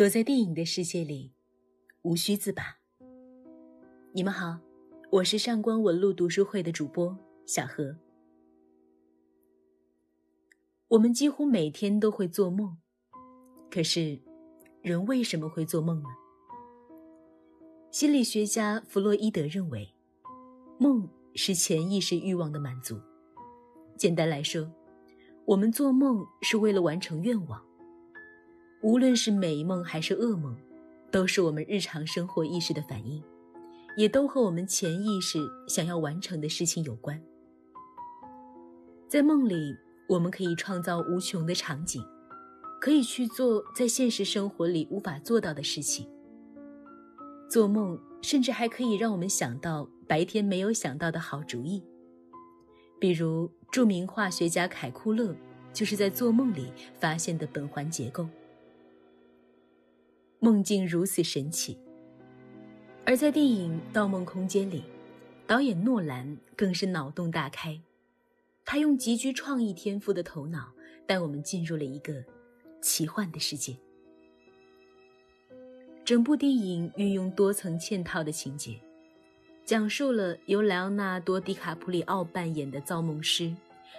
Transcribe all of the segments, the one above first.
躲在电影的世界里，无需自拔。你们好，我是上官文路读书会的主播小何。我们几乎每天都会做梦，可是，人为什么会做梦呢？心理学家弗洛伊德认为，梦是潜意识欲望的满足。简单来说，我们做梦是为了完成愿望。无论是美梦还是噩梦，都是我们日常生活意识的反应，也都和我们潜意识想要完成的事情有关。在梦里，我们可以创造无穷的场景，可以去做在现实生活里无法做到的事情。做梦甚至还可以让我们想到白天没有想到的好主意，比如著名化学家凯库勒就是在做梦里发现的苯环结构。梦境如此神奇，而在电影《盗梦空间》里，导演诺兰更是脑洞大开，他用极具创意天赋的头脑带我们进入了一个奇幻的世界。整部电影运用多层嵌套的情节，讲述了由莱昂纳多·迪卡普里奥扮演的造梦师，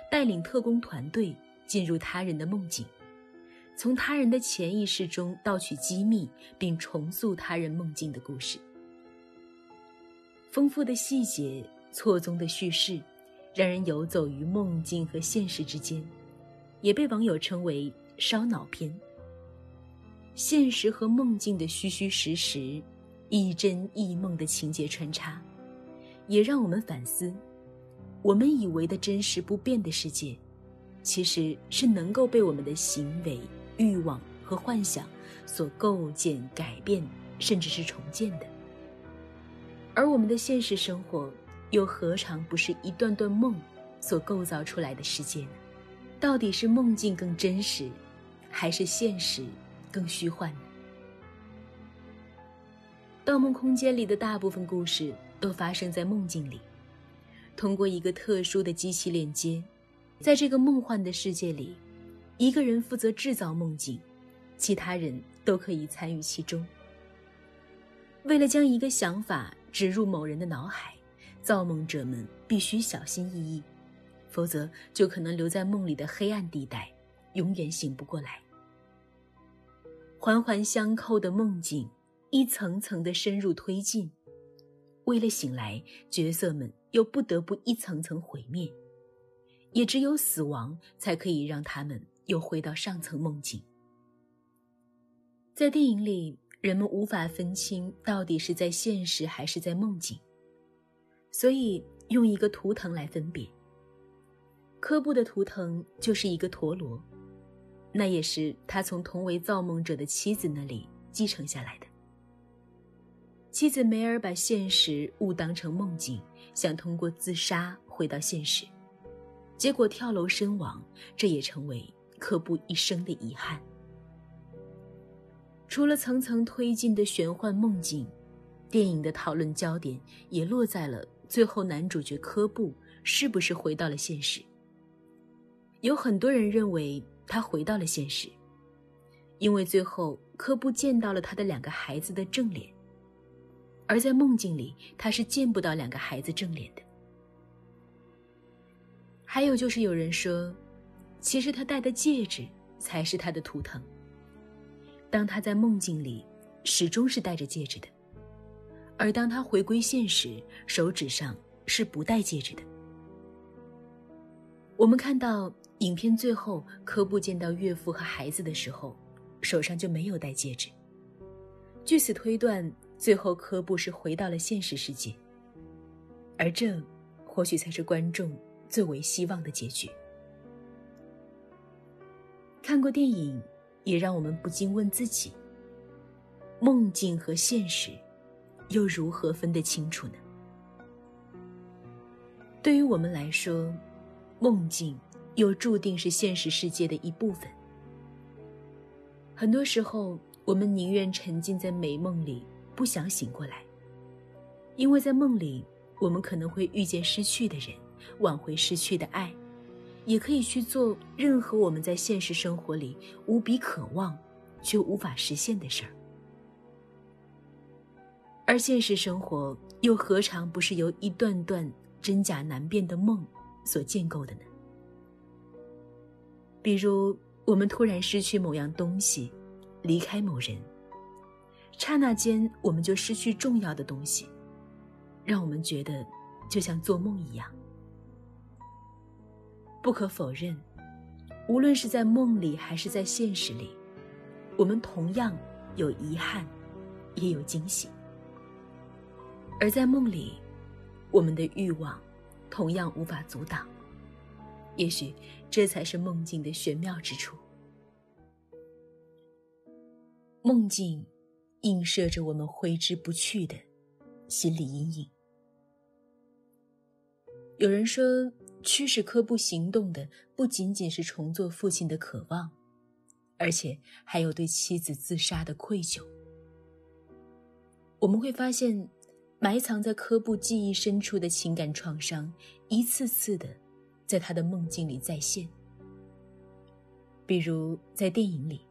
带领特工团队进入他人的梦境。从他人的潜意识中盗取机密，并重塑他人梦境的故事。丰富的细节、错综的叙事，让人游走于梦境和现实之间，也被网友称为“烧脑片”。现实和梦境的虚虚实实、亦真亦梦的情节穿插，也让我们反思：我们以为的真实不变的世界，其实是能够被我们的行为。欲望和幻想所构建、改变，甚至是重建的。而我们的现实生活，又何尝不是一段段梦所构造出来的世界呢？到底是梦境更真实，还是现实更虚幻呢？《盗梦空间》里的大部分故事都发生在梦境里，通过一个特殊的机器链接，在这个梦幻的世界里。一个人负责制造梦境，其他人都可以参与其中。为了将一个想法植入某人的脑海，造梦者们必须小心翼翼，否则就可能留在梦里的黑暗地带，永远醒不过来。环环相扣的梦境，一层层的深入推进，为了醒来，角色们又不得不一层层毁灭，也只有死亡才可以让他们。又回到上层梦境。在电影里，人们无法分清到底是在现实还是在梦境，所以用一个图腾来分别。科布的图腾就是一个陀螺，那也是他从同为造梦者的妻子那里继承下来的。妻子梅尔把现实误当成梦境，想通过自杀回到现实，结果跳楼身亡，这也成为。科布一生的遗憾。除了层层推进的玄幻梦境，电影的讨论焦点也落在了最后男主角科布是不是回到了现实。有很多人认为他回到了现实，因为最后科布见到了他的两个孩子的正脸，而在梦境里他是见不到两个孩子正脸的。还有就是有人说。其实他戴的戒指才是他的图腾。当他在梦境里，始终是戴着戒指的；而当他回归现实，手指上是不戴戒指的。我们看到影片最后，科布见到岳父和孩子的时候，手上就没有戴戒指。据此推断，最后科布是回到了现实世界，而这或许才是观众最为希望的结局。看过电影，也让我们不禁问自己：梦境和现实，又如何分得清楚呢？对于我们来说，梦境又注定是现实世界的一部分。很多时候，我们宁愿沉浸在美梦里，不想醒过来，因为在梦里，我们可能会遇见失去的人，挽回失去的爱。也可以去做任何我们在现实生活里无比渴望却无法实现的事儿。而现实生活又何尝不是由一段段真假难辨的梦所建构的呢？比如，我们突然失去某样东西，离开某人，刹那间我们就失去重要的东西，让我们觉得就像做梦一样。不可否认，无论是在梦里还是在现实里，我们同样有遗憾，也有惊喜。而在梦里，我们的欲望同样无法阻挡。也许这才是梦境的玄妙之处。梦境映射着我们挥之不去的心理阴影。有人说，驱使科布行动的不仅仅是重做父亲的渴望，而且还有对妻子自杀的愧疚。我们会发现。埋藏在科布记忆深处的情感创伤，一次次的在他的梦境里再现。比如在电影里，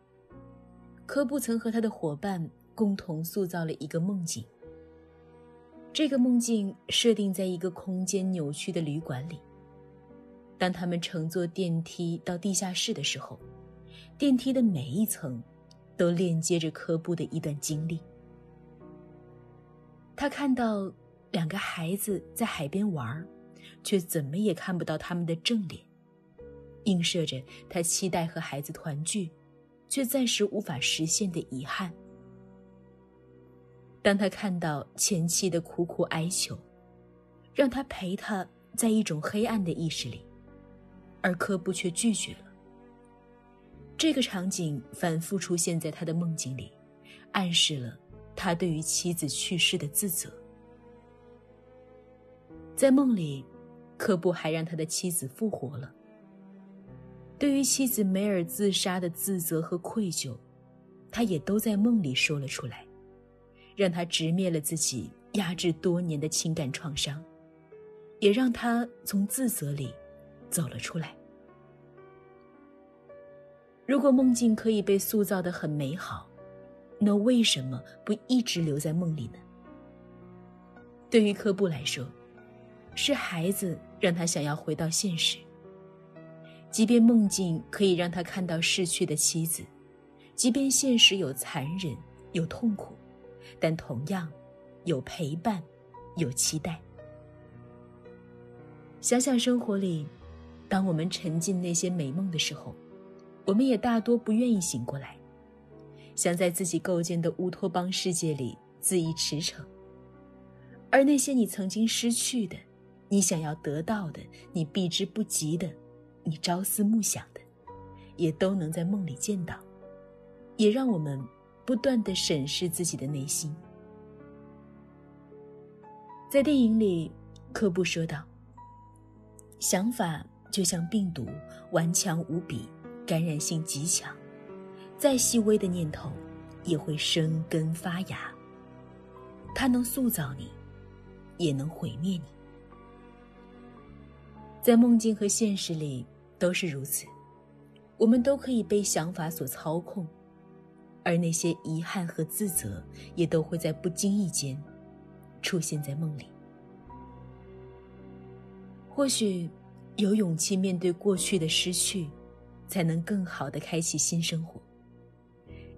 科布曾和他的伙伴共同塑造了一个梦境。这个梦境设定在一个空间扭曲的旅馆里。当他们乘坐电梯到地下室的时候，电梯的每一层都链接着科布的一段经历。他看到两个孩子在海边玩，却怎么也看不到他们的正脸，映射着他期待和孩子团聚，却暂时无法实现的遗憾。当他看到前妻的苦苦哀求，让他陪他在一种黑暗的意识里，而科布却拒绝了。这个场景反复出现在他的梦境里，暗示了。他对于妻子去世的自责，在梦里，科布还让他的妻子复活了。对于妻子梅尔自杀的自责和愧疚，他也都在梦里说了出来，让他直面了自己压制多年的情感创伤，也让他从自责里走了出来。如果梦境可以被塑造的很美好。那为什么不一直留在梦里呢？对于科布来说，是孩子让他想要回到现实。即便梦境可以让他看到逝去的妻子，即便现实有残忍有痛苦，但同样有陪伴，有期待。想想生活里，当我们沉浸那些美梦的时候，我们也大多不愿意醒过来。想在自己构建的乌托邦世界里恣意驰骋，而那些你曾经失去的、你想要得到的、你避之不及的、你朝思暮想的，也都能在梦里见到，也让我们不断的审视自己的内心。在电影里，科布说道：“想法就像病毒，顽强无比，感染性极强。”再细微的念头，也会生根发芽。它能塑造你，也能毁灭你。在梦境和现实里都是如此，我们都可以被想法所操控，而那些遗憾和自责，也都会在不经意间出现在梦里。或许，有勇气面对过去的失去，才能更好的开启新生活。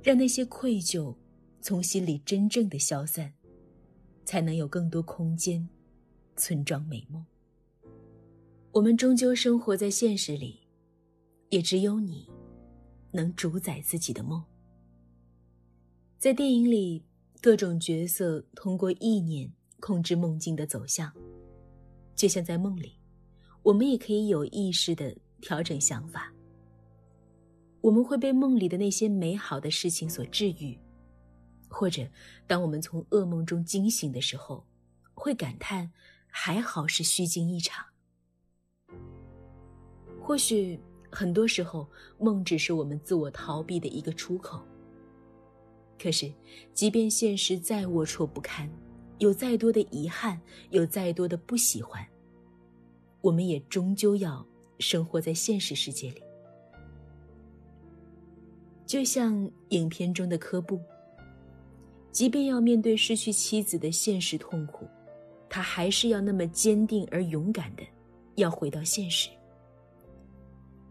让那些愧疚从心里真正的消散，才能有更多空间村庄美梦。我们终究生活在现实里，也只有你能主宰自己的梦。在电影里，各种角色通过意念控制梦境的走向，就像在梦里，我们也可以有意识的调整想法。我们会被梦里的那些美好的事情所治愈，或者当我们从噩梦中惊醒的时候，会感叹还好是虚惊一场。或许很多时候梦只是我们自我逃避的一个出口。可是，即便现实再龌龊不堪，有再多的遗憾，有再多的不喜欢，我们也终究要生活在现实世界里。就像影片中的科布，即便要面对失去妻子的现实痛苦，他还是要那么坚定而勇敢的，要回到现实。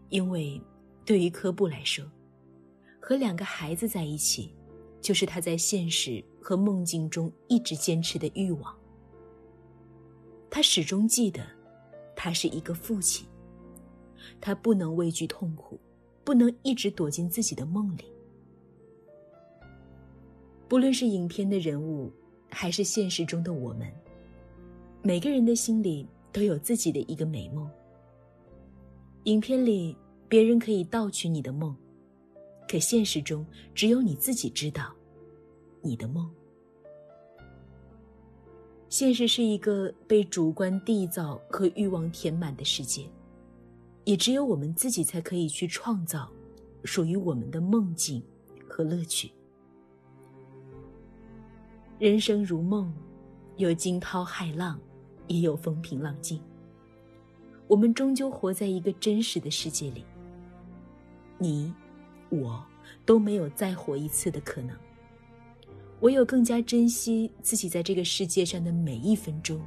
因为，对于科布来说，和两个孩子在一起，就是他在现实和梦境中一直坚持的欲望。他始终记得，他是一个父亲。他不能畏惧痛苦，不能一直躲进自己的梦里。不论是影片的人物，还是现实中的我们，每个人的心里都有自己的一个美梦。影片里别人可以盗取你的梦，可现实中只有你自己知道你的梦。现实是一个被主观缔造和欲望填满的世界，也只有我们自己才可以去创造属于我们的梦境和乐趣。人生如梦，有惊涛骇浪，也有风平浪静。我们终究活在一个真实的世界里，你我都没有再活一次的可能。唯有更加珍惜自己在这个世界上的每一分钟，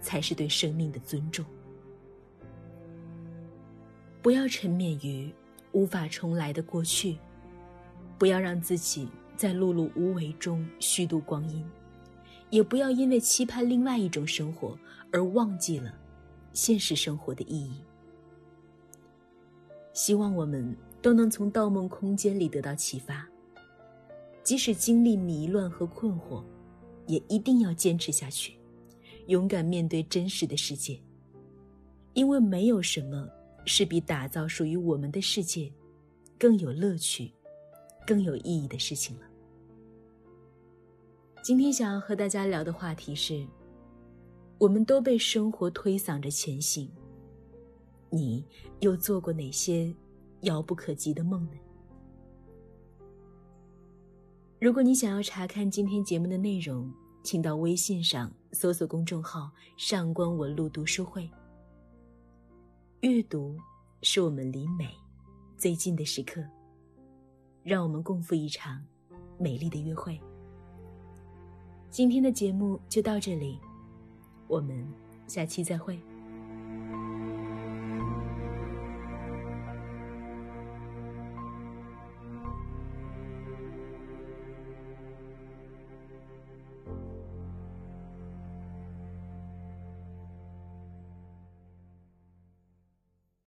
才是对生命的尊重。不要沉湎于无法重来的过去，不要让自己在碌碌无为中虚度光阴，也不要因为期盼另外一种生活而忘记了现实生活的意义。希望我们都能从《盗梦空间》里得到启发。即使经历迷乱和困惑，也一定要坚持下去，勇敢面对真实的世界。因为没有什么是比打造属于我们的世界更有乐趣、更有意义的事情了。今天想要和大家聊的话题是：我们都被生活推搡着前行，你又做过哪些遥不可及的梦呢？如果你想要查看今天节目的内容，请到微信上搜索公众号“上官文露读书会”。阅读是我们离美最近的时刻，让我们共赴一场美丽的约会。今天的节目就到这里，我们下期再会。